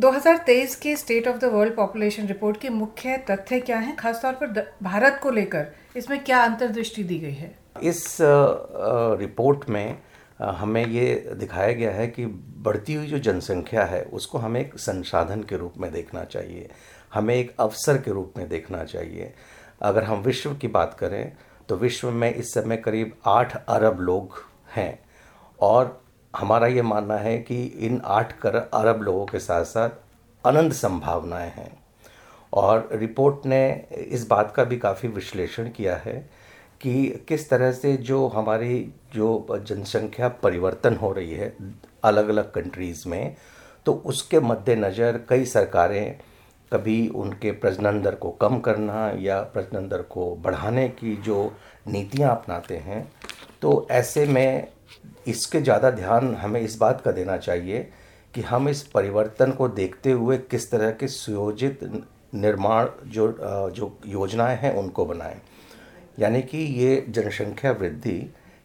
2023 के state of the world population report के मुख्य तथ्य क्या हैं? खासतौर पर भारत को लेकर, इसमें क्या अंतर्दृष्टि दी गई है? इस रिपोर्ट में हमें ये दिखाया गया है कि बढ़ती हुई जो जनसंख्या है, उसको हमें एक संसाधन के रूप में देखना चाहिए। हमें एक अवसर के रूप में देखना चाहिए। अगर हम विश्व की बात करें तो विश्व में इस समय करीब आठ अरब लोग हैं और हमारा ये मानना है कि इन आठ कर अरब लोगों के साथ साथ अनंत संभावनाएँ हैं। और रिपोर्ट ने इस बात का भी काफ़ी विश्लेषण किया है कि किस तरह से जो हमारी जो जनसंख्या परिवर्तन हो रही है अलग अलग कंट्रीज़ में तो उसके मद्देनज़र कई सरकारें कभी उनके प्रजनन दर को कम करना या प्रजनन दर को बढ़ाने की जो नीतियाँ अपनाते हैं तो ऐसे में इसके ज़्यादा ध्यान हमें इस बात का देना चाहिए कि हम इस परिवर्तन को देखते हुए किस तरह के सुयोजित निर्माण जो जो योजनाएँ हैं उनको बनाएँ। यानी कि ये जनसंख्या वृद्धि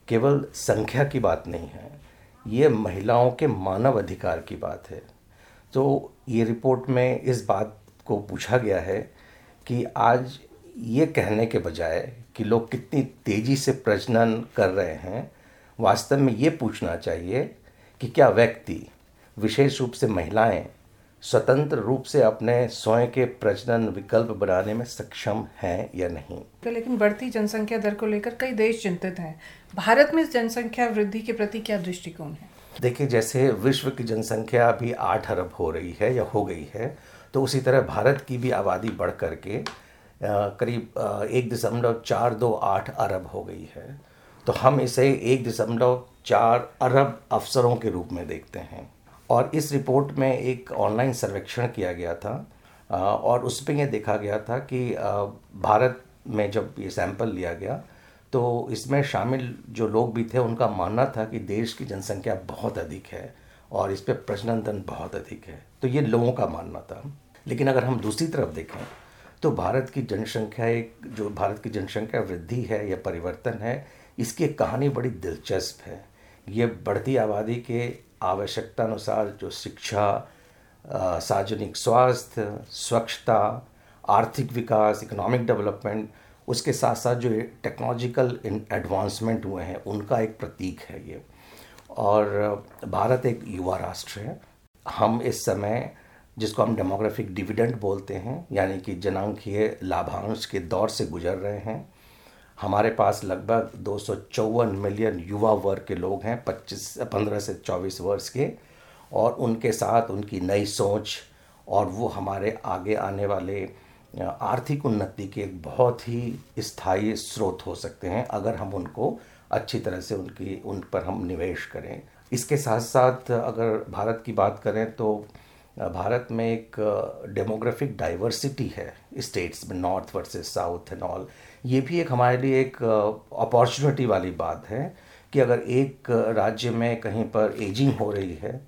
केवल संख्या की बात नहीं है, ये महिलाओं के मानव अधिकार की बात है। तो ये रिपोर्ट में इस बात को पूछा गया है कि आज ये कहने के बजाय कि लोग कितनी तेज़ी से प्रजनन कर रहे हैं वास्तव में ये पूछना चाहिए कि क्या व्यक्ति विशेष रूप से महिलाएँ स्वतंत्र रूप से अपने स्वयं के प्रजनन विकल्प बनाने में सक्षम हैं या नहीं? तो लेकिन बढ़ती जनसंख्या दर को लेकर कई देश चिंतित हैं। भारत में जनसंख्या वृद्धि के प्रति क्या दृष्टिकोण है? देखिए जैसे विश्व की जनसंख्या अभी आठ अरब हो रही है या हो गई है तो उसी तरह भारत की भी आबादी बढ़ करके करीब एक दशमलव चार दो आठ अरब हो गई है। तो हम इसे एक दशमलव चार अरब अफसरों के रूप में देखते हैं। और इस रिपोर्ट में एक ऑनलाइन सर्वेक्षण किया गया था और उस पर यह देखा गया था कि भारत में जब ये सैंपल लिया गया तो इसमें शामिल जो लोग भी थे, उनका मानना था कि देश की जनसंख्या बहुत अधिक है और इस पर प्रजनन दर बहुत अधिक है। तो ये लोगों का मानना था। लेकिन अगर हम दूसरी तरफ़ देखें तो भारत की जनसंख्या एक, जो भारत की जनसंख्या वृद्धि है या परिवर्तन है इसकी कहानी बड़ी दिलचस्प है। ये बढ़ती आबादी के आवश्यकता अनुसार जो शिक्षा सार्वजनिक स्वास्थ्य, स्वच्छता, आर्थिक विकास, इकोनॉमिक डेवलपमेंट, उसके साथ साथ जो टेक्नोलॉजिकल एडवांसमेंट हुए हैं, उनका एक प्रतीक है ये। और भारत एक युवा राष्ट्र है। हम इस समय, जिसको हम डेमोग्राफिक डिविडेंड बोलते हैं, यानी कि जनांकीय लाभांश के दौर से गुजर रहे हैं हमारे पास लगभग दो सौ चौवन मिलियन युवा वर्ग के लोग हैं 25 15 से 24 वर्ष के, और उनके साथ उनकी नई सोच और वो हमारे आगे आने वाले आर्थिक उन्नति के एक बहुत ही स्थायी स्रोत हो सकते हैं, अगर हम उनको अच्छी तरह से उनकी, उन पर हम निवेश करें। इसके साथ साथ अगर भारत की बात करें तो भारत में एक डेमोग्राफिक डाइवर्सिटी है स्टेट्स में north versus south and all ये भी एक हमारे लिए एक अपॉर्चुनिटी वाली बात है कि अगर एक राज्य में कहीं पर एजिंग हो रही है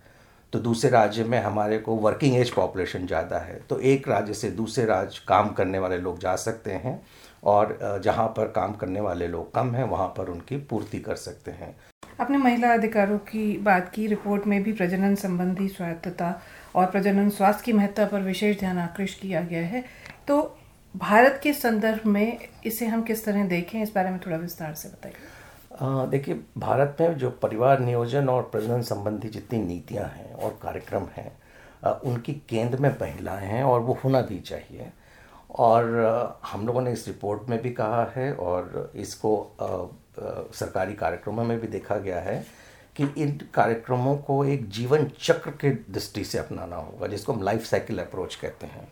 तो दूसरे राज्य में हमारे को वर्किंग एज पॉपुलेशन ज़्यादा है तो एक राज्य से दूसरे राज्य काम करने वाले लोग जा सकते हैं और जहाँ पर काम करने वाले लोग कम हैं, वहाँ पर उनकी पूर्ति कर सकते हैं। अपने महिला अधिकारों की बात की, रिपोर्ट में भी प्रजनन संबंधी स्वायत्तता और प्रजनन स्वास्थ्य की महत्ता पर विशेष ध्यान आकृष्ट किया गया है। तो भारत के संदर्भ में इसे हम किस तरह देखें, इस बारे में थोड़ा विस्तार से बताइए। देखिए, भारत में जो परिवार नियोजन और प्रजनन संबंधी जितनी नीतियाँ हैं और कार्यक्रम हैं उनकी केंद्र में महिलाएँ हैं और वो होना भी चाहिए। और हम लोगों ने इस रिपोर्ट में भी कहा है और इसको सरकारी कार्यक्रमों में भी देखा गया है कि इन कार्यक्रमों को एक जीवन चक्र के दृष्टि से अपनाना होगा, जिसको हम लाइफ साइकिल अप्रोच कहते हैं,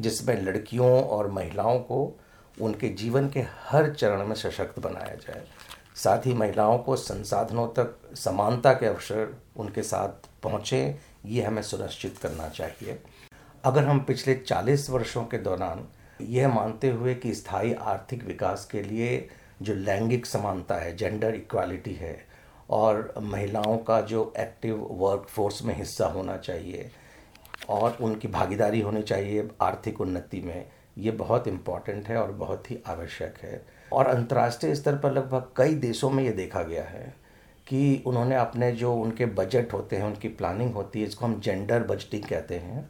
जिसमें लड़कियों और महिलाओं को उनके जीवन के हर चरण में सशक्त बनाया जाए। साथ ही महिलाओं को संसाधनों तक, समानता के अवसर उनके साथ पहुँचें, ये हमें सुनिश्चित करना चाहिए। अगर हम पिछले 40 वर्षों के दौरान यह मानते हुए कि स्थायी आर्थिक विकास के लिए जो लैंगिक समानता है जेंडर इक्वालिटी है और महिलाओं का जो एक्टिव वर्क फोर्स में हिस्सा होना चाहिए और उनकी भागीदारी होनी चाहिए आर्थिक उन्नति में, ये बहुत इंपॉर्टेंट है और बहुत ही आवश्यक है। और अंतर्राष्ट्रीय स्तर पर लगभग कई देशों में ये देखा गया है कि उन्होंने अपने जो उनके बजट होते हैं, उनकी प्लानिंग होती है इसको हम जेंडर बजटिंग कहते हैं,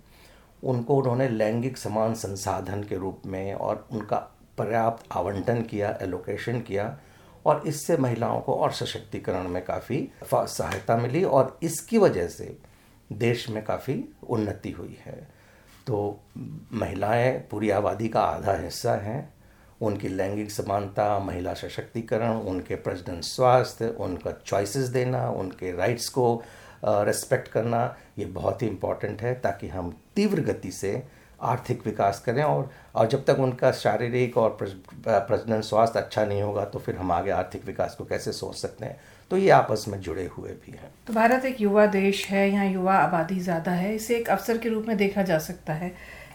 उनको उन्होंने लैंगिक समान संसाधन के रूप में और उनका पर्याप्त आवंटन किया एलोकेशन किया और इससे महिलाओं को और सशक्तिकरण में काफ़ी सहायता मिली और इसकी वजह से देश में काफ़ी उन्नति हुई है। तो महिलाएँ पूरी आबादी का आधा हिस्सा हैं। उनकी लैंगिक समानता, महिला सशक्तिकरण, उनके प्रजनन स्वास्थ्य, उनका चॉइसेस देना, उनके राइट्स को रेस्पेक्ट करना, ये बहुत ही इंपॉर्टेंट है ताकि हम तीव्र गति से आर्थिक विकास करें और और जब तक उनका शारीरिक और प्रजनन स्वास्थ्य अच्छा नहीं होगा तो फिर हम आगे आर्थिक विकास को कैसे सोच सकते हैं? तो ये आपस में जुड़े हुए भी हैं। तो भारत एक युवा देश है, यहाँ युवा आबादी ज़्यादा है, इसे एक अवसर के रूप में देखा जा सकता है।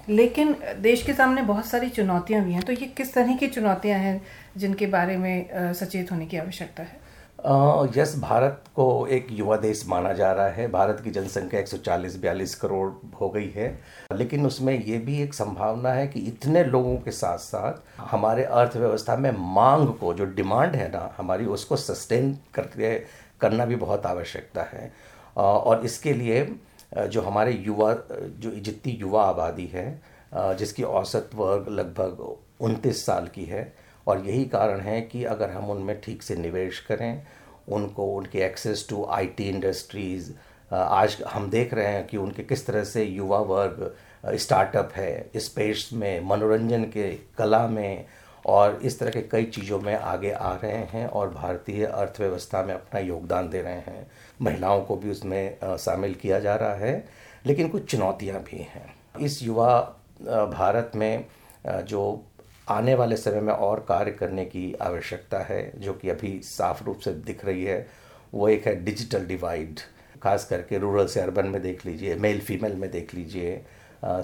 लेकिन देश के सामने बहुत सारी चुनौतियाँ भी हैं तो ये किस तरह की चुनौतियाँ हैं जिनके बारे में सचेत होने की आवश्यकता है? यस, भारत को एक युवा देश माना जा रहा है। भारत की जनसंख्या 140 बयालीस करोड़ हो गई है। लेकिन उसमें ये भी एक संभावना है कि इतने लोगों के साथ साथ हमारे अर्थव्यवस्था में मांग को, जो डिमांड है ना, हमारी, उसको सस्टेन करके करना भी बहुत आवश्यकता है। और इसके लिए जो हमारे युवा, जो जितनी युवा आबादी है जिसकी औसत वर्ग लगभग उनतीस साल की है और यही कारण है कि अगर हम उनमें ठीक से निवेश करें, उनको उनके एक्सेस टू आईटी इंडस्ट्रीज़ आज हम देख रहे हैं कि उनके किस तरह से युवा वर्ग स्टार्टअप है स्पेस में, मनोरंजन के कला में, और इस तरह के कई चीज़ों में आगे आ रहे हैं और भारतीय अर्थव्यवस्था में अपना योगदान दे रहे हैं। महिलाओं को भी उसमें शामिल किया जा रहा है, लेकिन कुछ चुनौतियाँ भी हैं। इस युवा भारत में जो आने वाले समय में और कार्य करने की आवश्यकता है, जो कि अभी साफ़ रूप से दिख रही है। वो एक है डिजिटल डिवाइड, खास करके रूरल से अर्बन में देख लीजिए, मेल फीमेल में देख लीजिए।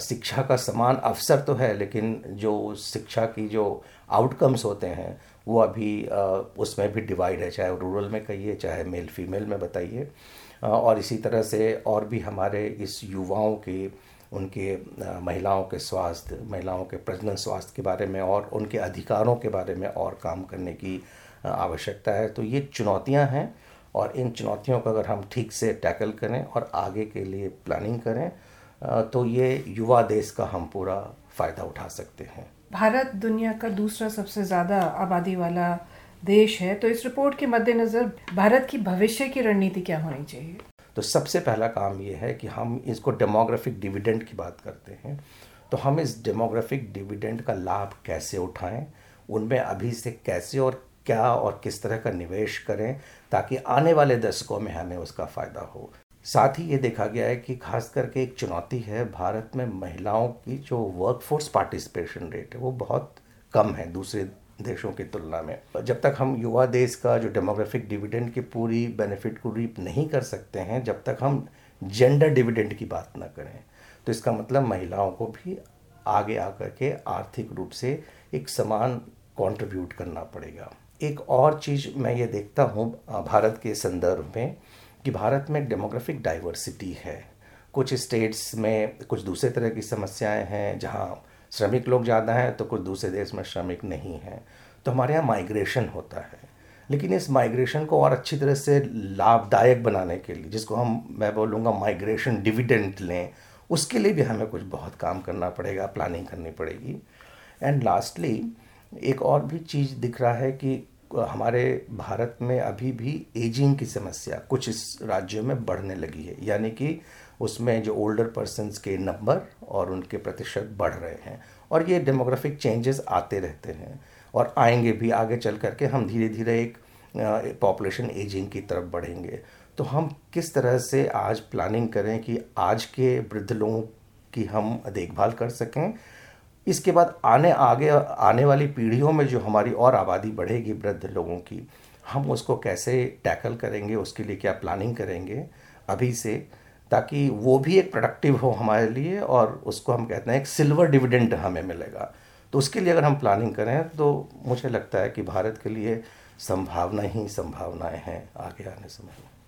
शिक्षा का समान अवसर तो है, लेकिन जो शिक्षा की जो आउटकम्स होते हैं, वो अभी उसमें भी डिवाइड है, चाहे रूरल में कहिए, चाहे मेल फीमेल में बताइए। और इसी तरह से और भी हमारे इस युवाओं की उनके महिलाओं के स्वास्थ्य, महिलाओं के प्रजनन स्वास्थ्य के बारे में और उनके अधिकारों के बारे में और काम करने की आवश्यकता है। तो ये चुनौतियाँ हैं और इन चुनौतियों को अगर हम ठीक से टैकल करें और आगे के लिए प्लानिंग करें तो ये युवा देश का हम पूरा फ़ायदा उठा सकते हैं। भारत दुनिया का दूसरा सबसे ज़्यादा आबादी वाला देश है। तो इस रिपोर्ट के मद्देनज़र भारत की भविष्य की रणनीति क्या होनी चाहिए? तो सबसे पहला काम ये है कि हम इसको डेमोग्राफिक डिविडेंड की बात करते हैं। तो हम इस डेमोग्राफिक डिविडेंड का लाभ कैसे उठाएँ, उनमें अभी से कैसे और क्या और किस तरह का निवेश करें, ताकि आने वाले दशकों में हमें उसका फ़ायदा हो। साथ ही ये देखा गया है कि खास करके एक चुनौती है, भारत में महिलाओं की जो वर्कफोर्स पार्टिसिपेशन रेट है, वो बहुत कम है, दूसरे देशों की तुलना में। जब तक हम युवा देश का जो डेमोग्राफिक डिविडेंड की पूरी बेनिफिट को रीप नहीं कर सकते हैं, जब तक हम जेंडर डिविडेंड की बात ना करें तो इसका मतलब महिलाओं को भी आगे आकर के आर्थिक रूप से एक समान कंट्रीब्यूट करना पड़ेगा। एक और चीज़ मैं ये देखता हूँ भारत के संदर्भ में कि भारत में डेमोग्राफिक डाइवर्सिटी है। कुछ स्टेट्स में कुछ दूसरे तरह की समस्याएँ हैं, जहाँ श्रमिक लोग ज़्यादा हैं तो कुछ दूसरे देश में श्रमिक नहीं हैं। तो हमारे यहाँ माइग्रेशन होता है। लेकिन इस माइग्रेशन को और अच्छी तरह से लाभदायक बनाने के लिए, जिसको हम, मैं बोलूँगा, माइग्रेशन डिविडेंट लें, उसके लिए भी हमें कुछ बहुत काम करना पड़ेगा, प्लानिंग करनी पड़ेगी। एंड लास्टली, एक और भी चीज़ दिख रहा है कि हमारे भारत में अभी भी एजिंग की समस्या कुछ इस राज्यों में बढ़ने लगी है। यानी कि उसमें जो ओल्डर पर्सनस के नंबर और उनके प्रतिशत बढ़ रहे हैं और ये डेमोग्राफिक चेंजेस आते रहते हैं और आएँगे भी, आगे चल करके हम धीरे धीरे एक पॉपुलेशन एजिंग की तरफ़ बढ़ेंगे। तो हम किस तरह से आज प्लानिंग करें कि आज के वृद्ध लोगों की हम देखभाल कर सकें? इसके बाद आने, आगे, आने वाली पीढ़ियों में जो हमारी और आबादी बढ़ेगी वृद्ध लोगों की, हम उसको कैसे टैकल करेंगे, उसके लिए क्या प्लानिंग करेंगे? अभी से ताकि वो भी एक प्रोडक्टिव हो हमारे लिए और उसको हम कहते हैं एक सिल्वर डिविडेंड हमें मिलेगा। तो उसके लिए अगर हम प्लानिंग करें तो मुझे लगता है कि भारत के लिए संभावना ही संभावनाएँ हैं आगे आने समय में।